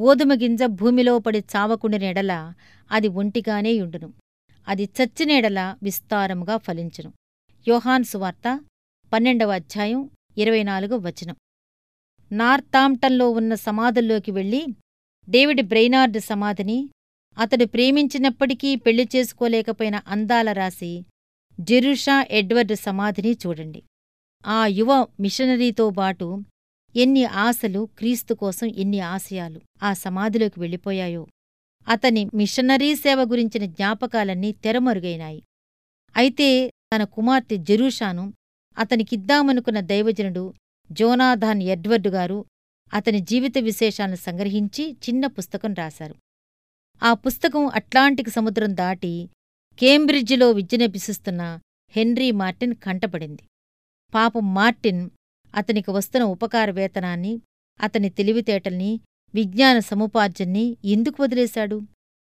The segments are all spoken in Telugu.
గోధుమ గింజ భూమిలో పడి చావకుండినెడల అది ఒంటిగానే యుండును. అది చచ్చినేడల విస్తారముగా ఫలించును. యోహాన్ సువార్త పన్నెండవ అధ్యాయం ఇరవై నాలుగు వచనం. నార్తాంప్టన్లో ఉన్న సమాధుల్లోకి వెళ్ళి డేవిడ్ బ్రెయినార్డ్ సమాధిని అతడు ప్రేమించినప్పటికీ పెళ్ళి చేసుకోలేకపోయిన అందాల రాసి జెరుషా ఎడ్వర్డ్ సమాధిని చూడండి. ఆ యువ మిషనరీతో బాటు ఎన్ని ఆశలు క్రీస్తు కోసం ఎన్ని ఆశయాలు ఆ సమాధిలోకి వెళ్ళిపోయాయో. అతని మిషనరీ సేవ గురించిన జ్ఞాపకాలన్నీ తెరమరుగైనాయి. అయితే తన కుమార్తె జెరూషాను అతనికిద్దామనుకున్న దైవజనుడు జోనాథాన్ ఎడ్వర్డ్ గారు అతని జీవిత విశేషాలను సంగ్రహించి చిన్న పుస్తకం రాశారు. ఆ పుస్తకం అట్లాంటిక్ సముద్రం దాటి కేంబ్రిడ్జిలో విద్యనభ్యసిస్తున్న హెన్రీ మార్టిన్ కంటపడింది. పాపం మార్టిన్ అతనికి వస్తున్న ఉపకార వేతనాన్ని అతని తెలివితేటల్ని విజ్ఞాన సముపార్జన్ని ఎందుకు వదిలేశాడు?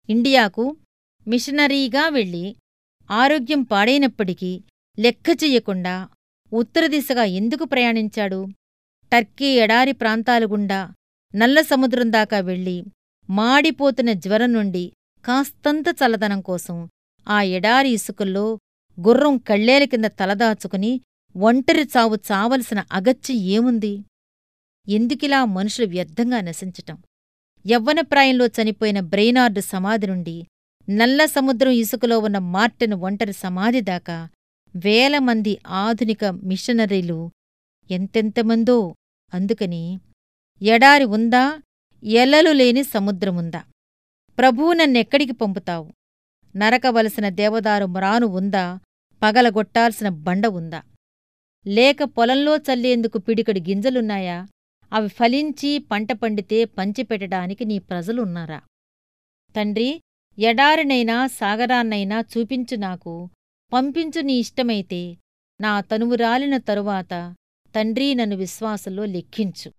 ఇండియాకు మిషనరీగా వెళ్ళి ఆరోగ్యం పాడైనప్పటికీ లెక్క చెయ్యకుండా ఉత్తర దిశగా ఎందుకు ప్రయాణించాడు? టర్కీ ఎడారి ప్రాంతాలు గుండా నల్ల సముద్రం దాకా వెళ్ళి మాడిపోతున్న జ్వరం నుండి కాస్తంత చల్లదనం కోసం ఆ ఎడారి ఇసుకల్లో గుర్రం కళ్ళేల కింద తలదాచుకుని ఒంటరి చావు చావలసిన అగత్యం ఏముంది? ఎందుకిలా మనుషులు వ్యర్థంగా నశించటం? యవ్వనప్రాయంలో చనిపోయిన బ్రెయినార్డు సమాధి నుండి నల్ల సముద్రం ఇసుకలో ఉన్న మార్టెన్ ఒంటరి సమాధి దాకా వేల మంది ఆధునిక మిషనరీలు ఎంతెంతమందో. అందుకని ఎడారి ఉందా? ఎల్లలు లేని సముద్రముందా ప్రభువు నన్నెక్కడికి పంపుతావు? నరకవలసిన దేవదారు మ్రాను ఉందా? పగలగొట్టాల్సిన బండ ఉందా? లేక పొలంలో చల్లేందుకు పిడికడు గింజలున్నాయా? అవి ఫలించి పంట పండితే పంచిపెట్టడానికి నీ ప్రజలున్నారా? తండ్రి ఎడారినైనా సాగరాన్నైనా చూపించు నాకు. పంపించు నీ ఇష్టమైతే. నా తనువు రాలిన తరువాత తండ్రి నన్ను విశ్వాసంలో లెక్కించు.